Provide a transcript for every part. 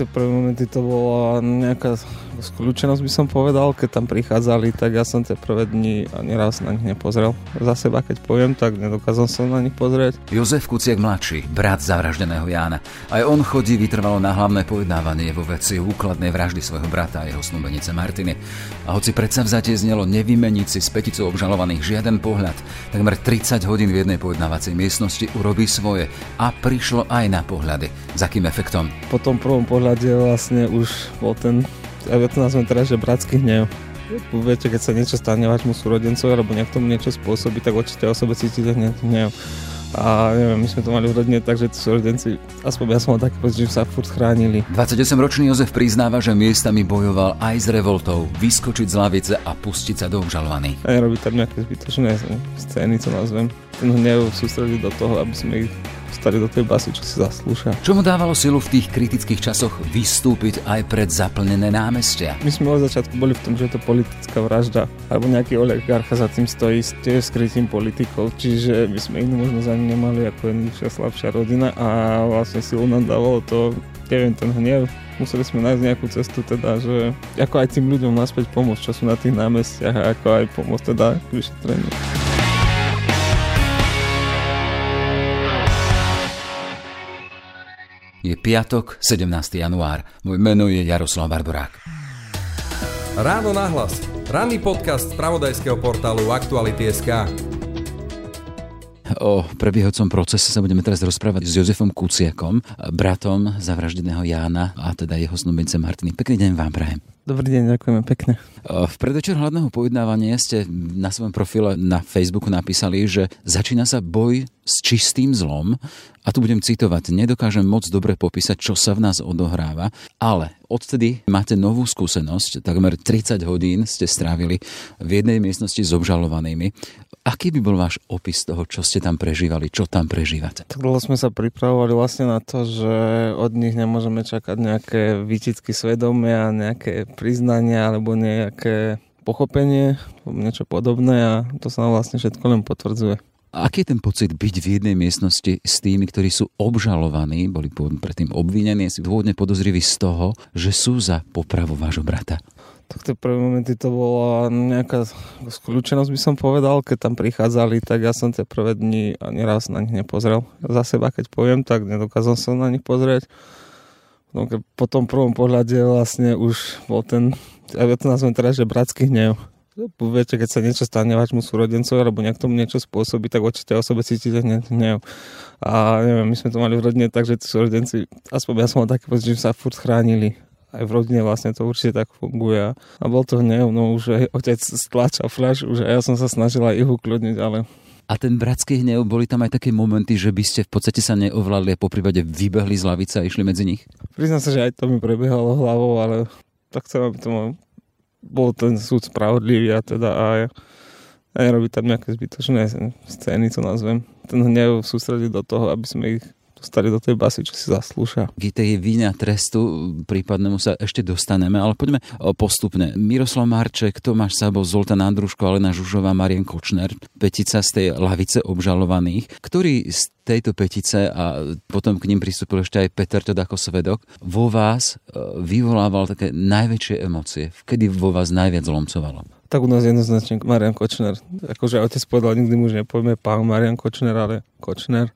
tie prvé momenty to bola nejaká skľúčenosť by som povedal, keď tam prichádzali, tak ja som tie prvé dni ani raz na nich nepozrel. Za seba, keď poviem, tak nedokázal som na nich pozrieť. Jozef Kuciak mladší, brat zavraždeného Jána. Aj on chodí vytrvalo na hlavné pojednávanie vo veci úkladnej vraždy svojho brata a jeho snúbenice Martiny. A hoci predsa vzatie znelo nevymeniť si s peticou obžalovaných žiaden pohľad, takmer 30 hodín v jednej pojednávacej miestnosti urobí svoje a prišlo aj na pohľady. Za akým efektom? Po tom prvom pohľade vlastne už bol ten ja to nazvem teraz, že bratský hnev. Viete, keď sa niečo stane vašmu súrodencovi, alebo nejak tomu niečo spôsobí, tak určite o sebe cítite hnev. A neviem, my sme to mali v rodine tak, že tí súrodenci, aspoň ja som mal taký pocit, že sa furt chránili. 28-ročný Jozef priznáva, že miestami bojoval aj s revoltou, vyskočiť z lavice a pustiť sa do obžalovaných. A nerobiť tam nejaké zbytočné scény, co nazvem. Ten hnev sústrediť do toho, aby sme ich dostali do tej basy, čo si zaslúšia. Čo mu dávalo silu v tých kritických časoch vystúpiť aj pred zaplnené námestia? My sme od začiatku boli v tom, že je to politická vražda, alebo nejaký oligarcha za tým stojí s tiež skrytým politikou, čiže my sme inú možnosť ani nemali ako jednoduchšia slabšia rodina a vlastne silu nám dávalo to, neviem, ten hnev, museli sme nájsť nejakú cestu teda, že ako aj tým ľuďom naspäť pomôcť, čo sú na tých námestiach a ako aj pomôcť teda vyšetreniu. Je piatok, 17. január. Môj meno je Jaroslav Barborák. Ráno nahlas. Ranný podcast z pravodajského portálu Aktuality.sk. O prebiehajúcom procese sa budeme teraz rozprávať s Jozefom Kuciakom, bratom zavraždeného Jána a teda jeho snúbence Martiny. Pekný deň vám prajem. Dobrý deň, ďakujeme pekne. V predvečer hladného pojednávania ste na svojom profile na Facebooku napísali, že začína sa boj s čistým zlom a tu budem citovať, nedokážem moc dobre popísať, čo sa v nás odohráva, ale odtedy máte novú skúsenosť, takmer 30 hodín ste strávili v jednej miestnosti s obžalovanými. Aký by bol váš opis toho, čo ste tam prežívali, čo tam prežívate? Tak dlho sme sa pripravovali vlastne na to, že od nich nemôžeme čakať nejaké výčitky svedomia, nejaké priznania alebo nejaké pochopenie, niečo podobné a to sa nám vlastne všetko len potvrdzuje. Aký je ten pocit byť v jednej miestnosti s tými, ktorí sú obžalovaní, boli predtým obvinení, si pôvodne podozriví z toho, že sú za popravu vášho brata? Tak tie prvé momenty to bola nejaká skľúčenosť by som povedal, keď tam prichádzali, tak ja som tie prvé dni ani raz na nich nepozrel. Za seba, keď poviem, tak nedokázal som na nich pozrieť. No, po tom prvom pohľade vlastne už bol ten, ja to nazvem teraz, že bratský hnev viete, keď sa niečo stane vášmu súrodencovi alebo nejak tomu niečo spôsobí, tak určite o sebe cítite hnev. A neviem, my sme to mali v rodine tak, že tí súrodenci, aspoň ja som mal taký pocit, že sa furt chránili. Aj v rodine vlastne to určite tak funguje. A bol to hnev, no už aj otec stlačal flash, už aj ja som sa snažila ich ukludniť, ale a ten bratský hnev, boli tam aj také momenty, že by ste v podstate sa neovládli a po prípade vybehli z lavice a išli medzi nich? Priznám sa, že aj to mi prebiehalo hlavou, ale tak chcem, aby to bol ten súd spravodlivý a teda aj a nerobiť tam nejaké zbytočné scény, co nazvem. Ten hnev sústrediť do toho, aby sme ich dostali do tej basy, čo si zaslúšia. K tej vine a trestu prípadnému sa ešte dostaneme, ale poďme postupne. Miroslav Marček, Tomáš Sabo, Zoltán Andruško, Alena Žužová, Marian Kočner, petica z tej lavice obžalovaných, ktorí z tejto petice a potom k ním pristúpil ešte aj Peter teda ako svedok, vo vás e, vyvolával také najväčšie emócie. Kedy vo vás najviac zlomcovalo? Tak u nás jednoznačne Marian Kočner. Akože otec povedal, nikdy mu už nepovieme pán Marian Kočner, ale Kočner.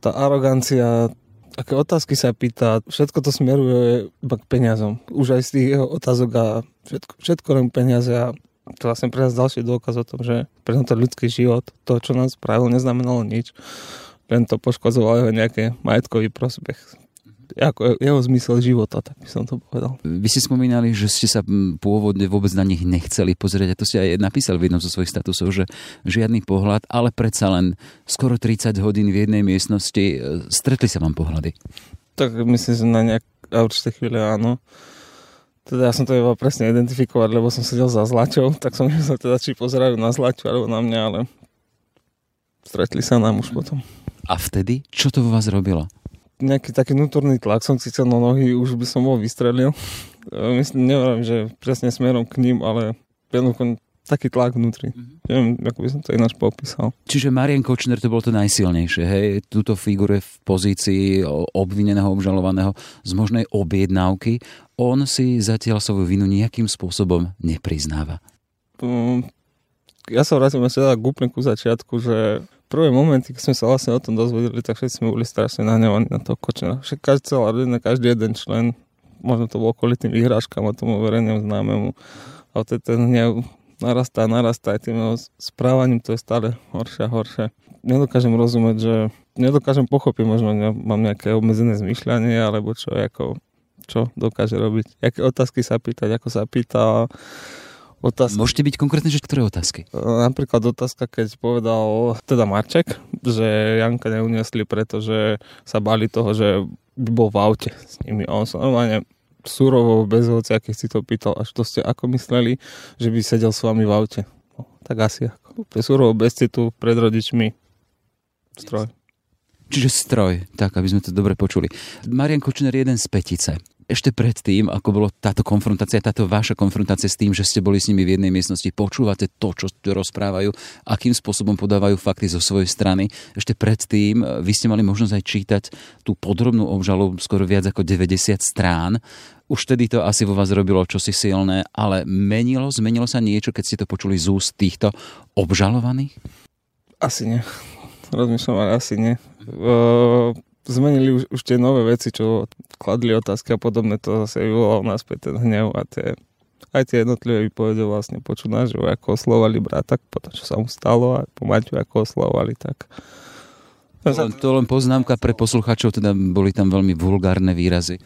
Tá arogancia, aké otázky sa pýta, všetko to smeruje iba k peniazom. Už aj z tých jeho otázok a všetko, všetko len peniaze a to vlastne pre nás ďalší dôkaz o tom, že pre to ľudský život, to, čo nás spravil, neznamenalo nič len to poškodzovalo jeho nejaký majetkový prospech ako jeho zmysel života, tak by som to povedal. Vy ste spomínali, že ste sa pôvodne vôbec na nich nechceli pozrieť a to ste aj napísali v jednom zo svojich statusov, že žiadny pohľad, ale predsa len skoro 30 hodín v jednej miestnosti. E, stretli sa vám pohľady? Tak myslím, že na nejak určité chvíle áno. Teda ja som to iba presne identifikovať, lebo som sedel za Zlaťou, tak som myslel teda, či pozerajú na Zlaťu alebo na mňa, ale stretli sa nám už potom. A vtedy? Čo to vo vás robilo? Nejaký taký vnútorný tlak som cítil na nohy, už by som ho vystrelil. Myslím, neviem, že presne smerom k ním, ale jednoducho taký tlak vnútri. Mm-hmm. Neviem, ako by som to ináč popísal. Čiže Marian Kočner to bolo to najsilnejšie, hej? Tuto figuruje v pozícii obvineného, obžalovaného z možnej objednávky. On si zatiaľ svoju vinu nejakým spôsobom nepriznáva. Um, ja sa vrátim ešte k úplne ku začiatku, že prvé momenty, keď sme sa vlastne o tom dozvedeli, tak všetci sme boli strašne nahnevaní na toho Kočnera. Všetko každý celá rodina, každý jeden člen, možno to bolo kvôli tým vyhrážkam a tomu verejnému známemu. A to ten hnev narastá, narastá aj tým správaním, to je stále horšie a horšie. Nedokážem rozumieť, že nedokážem pochopiť, možno ne, mám nejaké obmedzené zmyšľanie, alebo čo, ako, čo dokáže robiť. Aké otázky sa pýtať, ako sa pýta. Otázky. Môžete byť konkrétne, že ktoré otázky? Napríklad otázka, keď povedal teda Marček, že Janka neuniesli, pretože sa bali toho, že by bol v aute s nimi. A on sa normálne surovo, bez hociakých si to pýtal, až to ste ako mysleli, že by sedel s vami v aute. No, tak asi ako. Surovo, bez citu, pred rodičmi. Stroj. Čiže stroj, tak aby sme to dobre počuli. Marian Kočner je jeden z petice ešte predtým, ako bolo táto konfrontácia, táto vaša konfrontácia s tým, že ste boli s nimi v jednej miestnosti, počúvate to, čo rozprávajú, akým spôsobom podávajú fakty zo svojej strany. Ešte predtým vy ste mali možnosť aj čítať tú podrobnú obžalu skoro viac ako 90 strán. Už vtedy to asi vo vás robilo čosi silné, ale menilo, zmenilo sa niečo, keď ste to počuli z úst týchto obžalovaných? Asi nie. Rozmýšľam, ale asi nie zmenili už, už tie nové veci, čo kladli otázky a podobne, to zase vyvolalo naspäť ten hnev a tie, aj tie jednotlivé vypovede vlastne počuť naživo, ako oslovali brata, potom čo sa mu stalo a po Maťu, ako oslovali, tak... To len, to len poznámka pre posluchačov, teda boli tam veľmi vulgárne výrazy.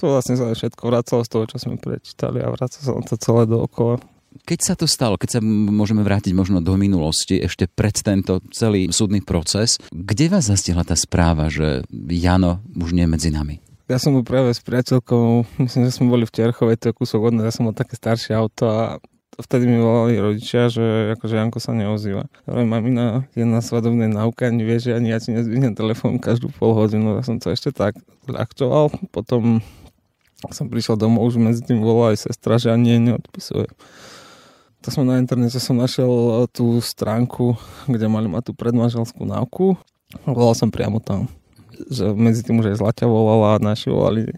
To vlastne sa všetko vracalo z toho, čo sme prečítali a vracalo sa to celé dookola. Keď sa to stalo, keď sa môžeme vrátiť možno do minulosti, ešte pred tento celý súdny proces, kde vás zastihla tá správa, že Jano už nie je medzi nami? Ja som bol práve s priateľkou, myslím, že sme boli v Terchove, to je kúsok od ja som mal také staršie auto a vtedy mi volali rodičia, že akože Janko sa neozýva. Ale mamina je na svadobnej náuke a nevie, že ani ja ti nezvihnem telefón každú pol hodinu. Ja som to ešte tak ľahčoval. Potom som prišiel domov, už medzi tým volala aj sestra, že ani neodpisuje to som na internete som našiel eh, tú stránku, kde mali mať tú predmanželskú náuku. Volal som priamo tam. Že medzi tým už aj Zlaťa volala naši volali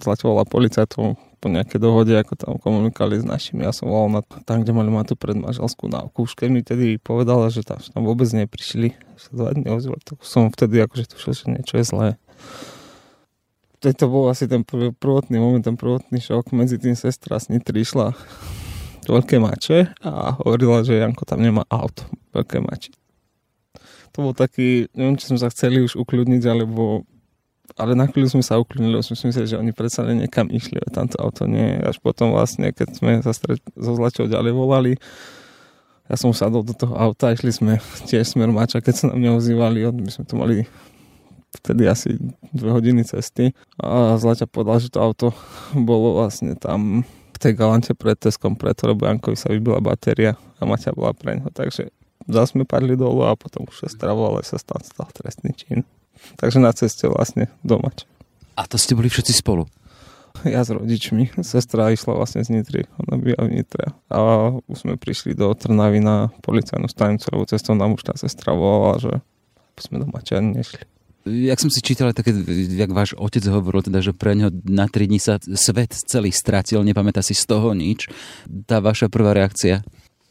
Zlaťa volala policajtom po nejaké dohode, ako tam komunikovali s našimi. Ja som volal na, tam, kde mali mať tú predmanželskú náuku. Už keď mi tedy povedala, že tam, že tam vôbec neprišli, sa dva dní ozvali, tak som vtedy akože tušil, že niečo je zlé. To bol asi ten prvotný moment, ten prvotný šok. Medzi tým sestra s išla veľké mače a hovorila, že Janko tam nemá auto, veľké mače. To bol taký, neviem, či sme sa chceli už ukľudniť, alebo ale na chvíľu sme sa ukľudnili, sme si že oni predsa len niekam išli, a tamto auto nie. Až potom vlastne, keď sme sa stret, so Zlačou ďalej volali, ja som sadol do toho auta, išli sme tiež smer Mača, keď sa nám neozývali, my sme to mali vtedy asi dve hodiny cesty a Zlaťa povedal, že to auto bolo vlastne tam tej galante pred Teskom preto, lebo Jankovi sa vybila batéria a Maťa bola pre neho. Takže zase sme padli dolu a potom už sa stravoval, ale sa stal, stal trestný čin. Takže na ceste vlastne do Mača. A to ste boli všetci spolu? Ja s rodičmi. Sestra išla vlastne z Nitry. Ona byla v Nitre. A už sme prišli do Trnavy na policajnú stanicu, lebo cestou nám už tá sestra volala, že sme do Mača nešli jak som si čítal, také, jak váš otec hovoril, teda, že pre ňo na tri dní sa svet celý stratil, nepamätá si z toho nič. Tá vaša prvá reakcia?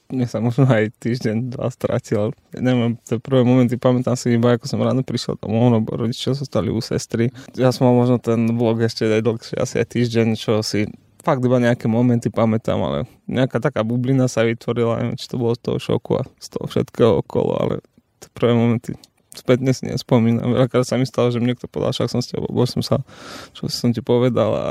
Mne sa možno aj týždeň, dva stratil. Neviem, tie prvé momenty pamätám si iba, ako som ráno prišiel domov, lebo rodičia zostali u sestry. Ja som mal možno ten vlog ešte aj dlhšie, asi aj týždeň, čo si fakt iba nejaké momenty pamätám, ale nejaká taká bublina sa vytvorila, neviem, či to bolo z toho šoku a z toho všetkého okolo, ale tie prvé momenty spätne si nespomínam. Veľakrát sa mi stalo, že mi niekto povedal, však som s tebou, bol som sa, čo som ti povedal a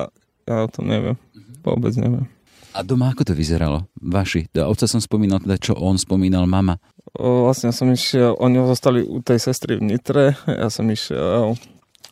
ja o tom neviem. Vôbec neviem. A doma ako to vyzeralo? Vaši? Do otca som spomínal teda, čo on spomínal, mama. O, vlastne som išiel, oni zostali u tej sestry v Nitre, ja som išiel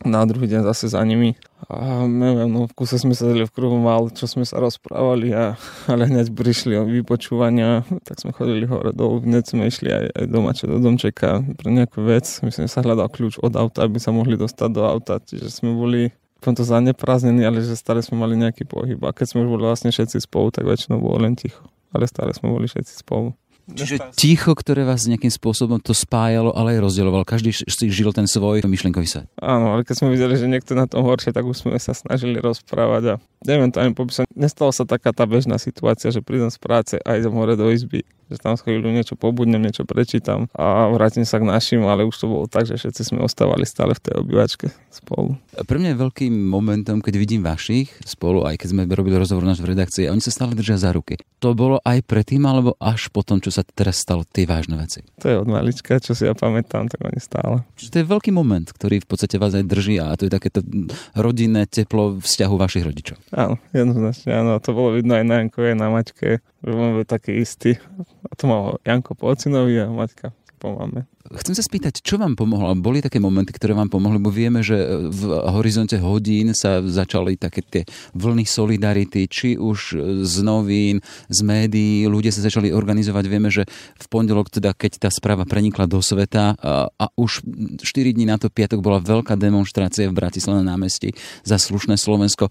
na druhý deň zase za nimi. A neviem, no v kuse sme sedeli v kruhu mal, čo sme sa rozprávali, a, ale hneď prišli vypočúvania, tak sme chodili hore dolu, hneď sme išli aj, aj doma, čo do domčeka pre nejakú vec. Myslím, sa hľadal kľúč od auta, aby sa mohli dostať do auta, čiže sme boli to zaneprázdnení, ale že stále sme mali nejaký pohyb. A keď sme už boli vlastne všetci spolu, tak väčšinou bolo len ticho. ale stále sme boli všetci spolu. Čiže ticho, ktoré vás nejakým spôsobom to spájalo, ale aj rozdielovalo. Každý si žil ten svoj myšlienkový svet. Áno, ale keď sme videli, že niekto na tom horšie, tak už sme sa snažili rozprávať a neviem to ani popísať. Nestala sa taká tá bežná situácia, že prídem z práce a idem hore do izby že tam chvíľu niečo pobudnem, niečo prečítam a vrátim sa k našim, ale už to bolo tak, že všetci sme ostávali stále v tej obývačke spolu. Pre mňa je veľkým momentom, keď vidím vašich spolu, aj keď sme robili rozhovor náš v redakcii, a oni sa stále držia za ruky. To bolo aj predtým, alebo až potom, čo sa teraz stalo tie vážne veci? To je od malička, čo si ja pamätám, tak oni stále. Čiže to je veľký moment, ktorý v podstate vás aj drží a to je takéto rodinné teplo vzťahu vašich rodičov. Áno, jednoznačne, áno. To bolo vidno aj na Jankovej, na Maťke, že máme taký istý. A to mal Janko po ocinovi a Maťka po mame. Chcem sa spýtať, čo vám pomohlo? Boli také momenty, ktoré vám pomohli? Bo vieme, že v horizonte hodín sa začali také tie vlny solidarity, či už z novín, z médií, ľudia sa začali organizovať. Vieme, že v pondelok, teda, keď tá správa prenikla do sveta a, a už 4 dní na to piatok bola veľká demonstrácia v Bratislave na námestí za slušné Slovensko.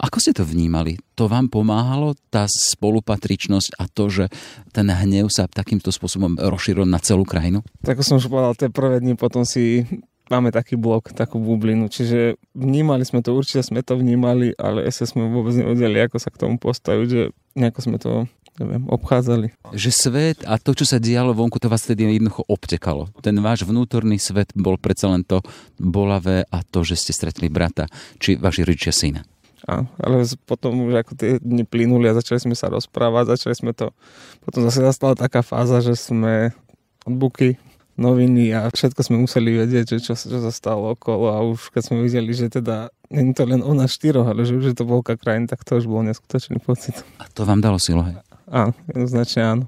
Ako ste to vnímali? To vám pomáhalo, tá spolupatričnosť a to, že ten hnev sa takýmto spôsobom rozšíril na celú krajinu? Tak som už povedal, tie prvé dni potom si máme taký blok, takú bublinu, čiže vnímali sme to, určite sme to vnímali, ale ešte sme vôbec nevedeli, ako sa k tomu postaviť, že nejako sme to neviem, obchádzali. Že svet a to, čo sa dialo vonku, to vás tedy jednoducho obtekalo. Ten váš vnútorný svet bol predsa len to bolavé a to, že ste stretli brata, či vaši rodičia syna. A, ale potom už ako tie dni plynuli a začali sme sa rozprávať, začali sme to, potom zase nastala taká fáza, že sme od buky noviny a všetko sme museli vedieť, že čo, čo sa stalo okolo a už keď sme videli, že teda nie je to len o nás štyroch, ale že už je to veľká krajina, tak to už bol neskutočný pocit. A to vám dalo silu, hej? Áno, jednoznačne áno.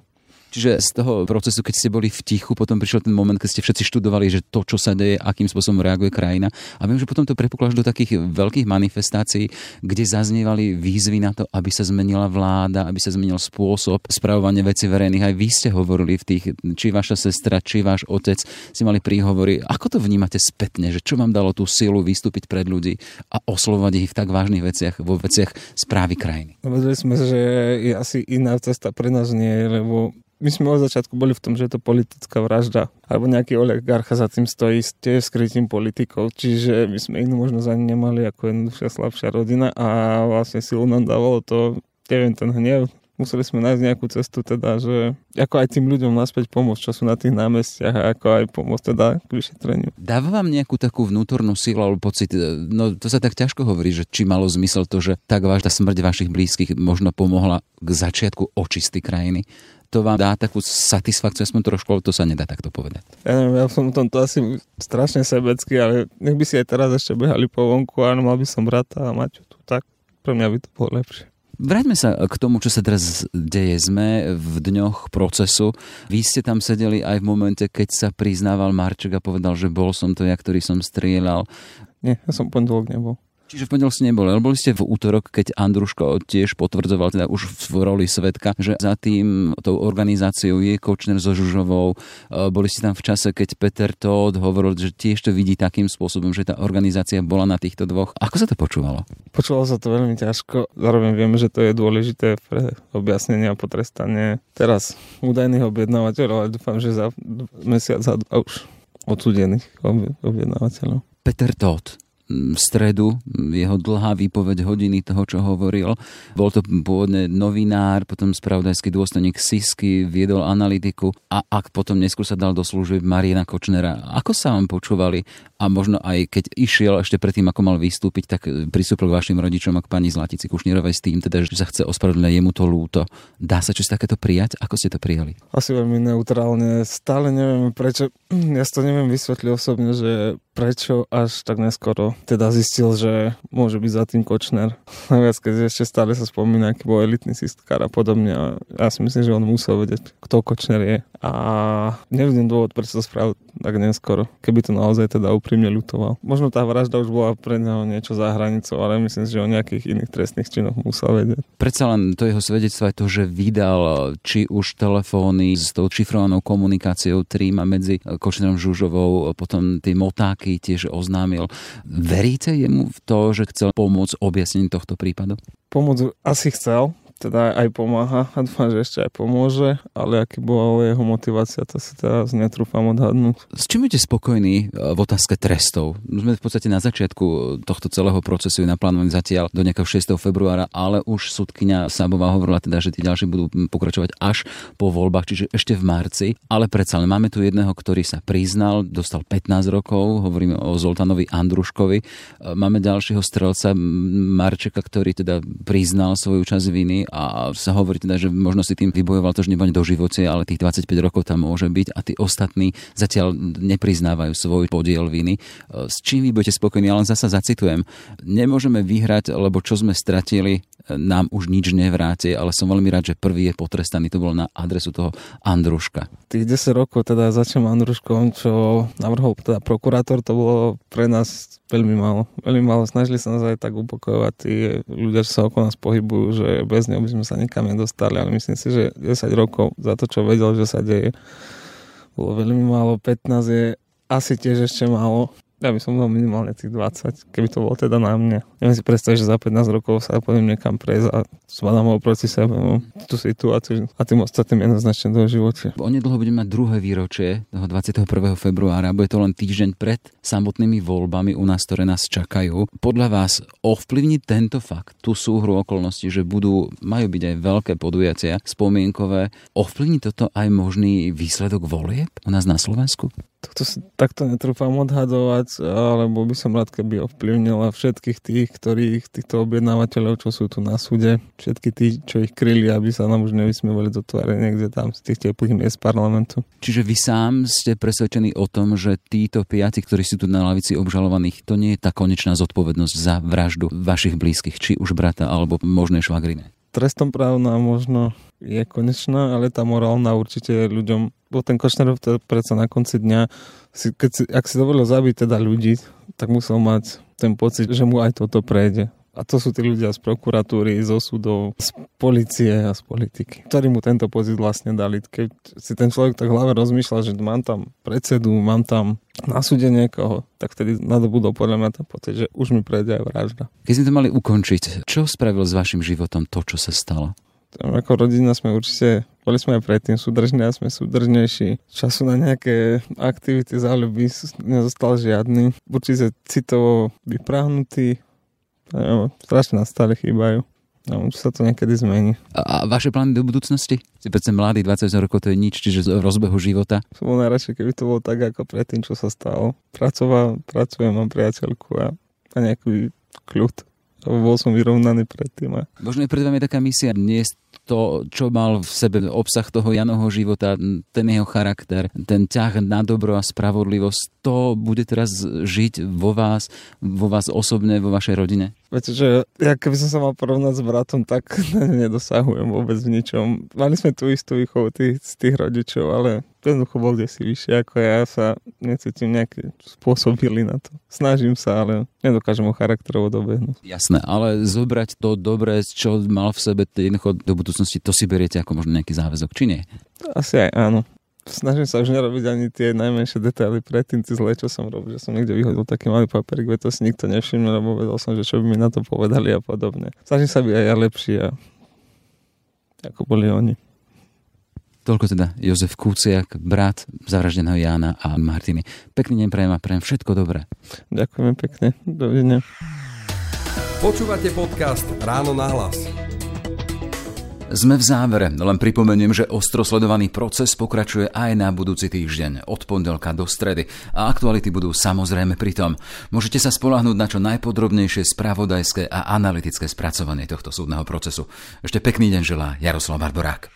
Čiže z toho procesu, keď ste boli v tichu, potom prišiel ten moment, keď ste všetci študovali, že to, čo sa deje, akým spôsobom reaguje krajina. A viem, že potom to prepuklo až do takých veľkých manifestácií, kde zaznievali výzvy na to, aby sa zmenila vláda, aby sa zmenil spôsob spravovania veci verejných. Aj vy ste hovorili v tých, či vaša sestra, či váš otec si mali príhovory. Ako to vnímate spätne, že čo vám dalo tú silu vystúpiť pred ľudí a oslovovať ich v tak vážnych veciach, vo veciach správy krajiny? Vedeli sme, že je asi iná cesta pre nás nie, lebo my sme od začiatku boli v tom, že je to politická vražda, alebo nejaký oligarcha za tým stojí, ste skrytým politikou, čiže my sme inú možnosť ani nemali ako jednoduchšia slabšia rodina a vlastne silu nám dávalo to, neviem, ten hnev, museli sme nájsť nejakú cestu teda, že ako aj tým ľuďom naspäť pomôcť, čo sú na tých námestiach ako aj pomôcť teda k vyšetreniu. Dáva vám nejakú takú vnútornú silu alebo pocit, no to sa tak ťažko hovorí, že či malo zmysel to, že tak vážna smrť vašich blízkych možno pomohla k začiatku očisty krajiny? To vám dá takú satisfakciu, aspoň trošku, to sa nedá takto povedať. Ja neviem, ja som tom to asi strašne sebecký, ale nech by si aj teraz ešte behali po vonku, áno, mal by som brata a mať tu tak, pre mňa by to bolo lepšie. Vráťme sa k tomu, čo sa teraz deje. Sme v dňoch procesu. Vy ste tam sedeli aj v momente, keď sa priznával Marček a povedal, že bol som to ja, ktorý som strieľal. Nie, ja som pondelok nebol. Čiže v pondelok ste neboli, ale boli ste v útorok, keď Andruško tiež potvrdzoval, teda už v roli svetka, že za tým tou organizáciou je Kočner so Žužovou. E, boli ste tam v čase, keď Peter Todd hovoril, že tiež to vidí takým spôsobom, že tá organizácia bola na týchto dvoch. Ako sa to počúvalo? Počúvalo sa to veľmi ťažko. Zároveň vieme, že to je dôležité pre objasnenie a potrestanie teraz údajných objednávateľov, ale dúfam, že za mesiac a už odsudených objednávateľov. Peter Todd v stredu, jeho dlhá výpoveď hodiny toho, čo hovoril. Bol to pôvodne novinár, potom spravodajský dôstojník Sisky, viedol analytiku a ak potom neskôr sa dal do služby Mariana Kočnera. Ako sa vám počúvali a možno aj keď išiel ešte predtým, ako mal vystúpiť, tak pristúpil k vašim rodičom a k pani Zlatici Kušnírovej s tým, teda, že sa chce ospravedlniť, jemu to lúto. Dá sa čo takéto prijať? Ako ste to prijali? Asi veľmi neutrálne. Stále neviem prečo. Ja to neviem vysvetliť osobne, že prečo až tak neskoro teda zistil, že môže byť za tým Kočner. Najviac, keď ešte stále sa spomína, aký bol elitný sistkár a podobne. A ja si myslím, že on musel vedieť, kto Kočner je. A nevidím dôvod, prečo to spravil tak neskoro, keby to naozaj teda úprimne ľutoval. Možno tá vražda už bola pre neho niečo za hranicou, ale myslím si, že o nejakých iných trestných činoch musel vedieť. Predsa len to jeho svedectvo je to, že vydal či už telefóny s tou šifrovanou komunikáciou Trím a medzi Kočnerom Žužovou, potom tie motáky tiež oznámil. Veríte jemu v to, že chcel pomôcť objasnení tohto prípadu? Pomôcť asi chcel, teda aj pomáha a dúfam, že ešte aj pomôže, ale aký bola jeho motivácia, to si teraz netrúfam odhadnúť. S čím budete spokojní v otázke trestov? Sme v podstate na začiatku tohto celého procesu je naplánovaný zatiaľ do nejakého 6. februára, ale už sudkynia Sábová hovorila teda, že tí ďalší budú pokračovať až po voľbách, čiže ešte v marci. Ale predsa len máme tu jedného, ktorý sa priznal, dostal 15 rokov, hovoríme o Zoltanovi Andruškovi. Máme ďalšieho strelca Marčeka, ktorý teda priznal svoju časť viny a sa hovorí teda, že možno si tým vybojoval to, že nebude do živote, ale tých 25 rokov tam môže byť a tí ostatní zatiaľ nepriznávajú svoj podiel viny. S čím vy budete spokojní? Ja len zasa zacitujem. Nemôžeme vyhrať, lebo čo sme stratili, nám už nič nevráti, ale som veľmi rád, že prvý je potrestaný. To bolo na adresu toho Andruška. Tých 10 rokov teda začnem Andruškom, čo navrhol teda prokurátor, to bolo pre nás veľmi málo. Veľmi málo. Snažili sa nás aj tak upokojovať tí ľudia, čo sa okolo nás pohybujú, že bez neho by sme sa nikam nedostali, ale myslím si, že 10 rokov za to, čo vedel, že sa deje, bolo veľmi málo. 15 je asi tiež ešte málo. Ja by som dal minimálne tých 20, keby to bolo teda na mne. Neviem si predstaviť, že za 15 rokov sa pôjdem niekam prejsť a spadám ho proti sebe tú situáciu a tým ostatným jednoznačne do živote. Onedlho budeme mať druhé výročie toho 21. februára, bude to len týždeň pred samotnými voľbami u nás, ktoré nás čakajú. Podľa vás ovplyvní tento fakt, tú súhru okolností, že budú, majú byť aj veľké podujatia spomienkové, ovplyvní toto aj možný výsledok volieb u nás na Slovensku? Toto si takto netrúfam odhadovať, alebo by som rád, keby ovplyvnila všetkých tých, ktorých, týchto objednávateľov, čo sú tu na súde, všetky tí, čo ich kryli, aby sa nám už nevysmievali do tváre niekde tam z tých teplých miest parlamentu. Čiže vy sám ste presvedčení o tom, že títo piati, ktorí sú tu na lavici obžalovaných, to nie je tá konečná zodpovednosť za vraždu vašich blízkych, či už brata alebo možné švagrine? Trestom právna možno je konečná, ale tá morálna určite ľuďom bol ten Košnerov teda predsa na konci dňa, si, keď si, ak si dovolil zabiť teda ľudí, tak musel mať ten pocit, že mu aj toto prejde. A to sú tí ľudia z prokuratúry, zo súdov, z policie a z politiky, ktorí mu tento pocit vlastne dali. Keď si ten človek tak hlave rozmýšľa, že mám tam predsedu, mám tam na súde niekoho, tak vtedy nadobudol podľa mňa ten pocit, že už mi prejde aj vražda. Keď sme to mali ukončiť, čo spravil s vašim životom to, čo sa stalo? Ako rodina sme určite, boli sme aj predtým súdržní a sme súdržnejší. Času na nejaké aktivity, záľuby nezostal žiadny. Určite citovo vypráhnutý. Strašne nás stále chýbajú. No, už sa to niekedy zmení. A, a vaše plány do budúcnosti? Si predsa mladý, 20 rokov to je nič, čiže v rozbehu života. Som bol najradšej, keby to bolo tak, ako predtým, čo sa stalo. Pracoval, pracujem, mám priateľku a, a nejaký kľud bol som vyrovnaný predtým. Možno pred vami taká misia, nie to, čo mal v sebe obsah toho Janoho života, ten jeho charakter, ten ťah na dobro a spravodlivosť, to bude teraz žiť vo vás, vo vás osobne, vo vašej rodine? Viete, že ja keby som sa mal porovnať s bratom, tak nedosahujem vôbec v ničom. Mali sme tú istú výchovu tých, z tých rodičov, ale jednoducho bol kde si vyššie ako ja, sa necítim nejaký spôsobili na to. Snažím sa, ale nedokážem ho charakterovo dobehnúť. Jasné, ale zobrať to dobré, čo mal v sebe jednoducho do budúcnosti, to si beriete ako možno nejaký záväzok, či nie? Asi aj áno. Snažím sa už nerobiť ani tie najmenšie detaily predtým, tie zlé, čo som robil, že som niekde vyhodil taký malý papierik, veď to si nikto nevšimne, lebo vedel som, že čo by mi na to povedali a podobne. Snažím sa byť aj ja lepší a ako boli oni. Toľko teda Jozef Kúciak, brat zavraždeného Jána a Martiny. Pekný deň prajem a prajem všetko dobré. Ďakujeme pekne. Dovidenia. Počúvate podcast Ráno na hlas. Sme v závere, len pripomeniem, že ostro proces pokračuje aj na budúci týždeň, od pondelka do stredy a aktuality budú samozrejme pri tom. Môžete sa spolahnúť na čo najpodrobnejšie spravodajské a analytické spracovanie tohto súdneho procesu. Ešte pekný deň želá Jaroslav Barborák.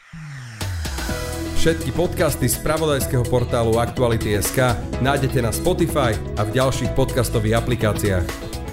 Všetky podcasty z pravodajského portálu Aktuality.sk nájdete na Spotify a v ďalších podcastových aplikáciách.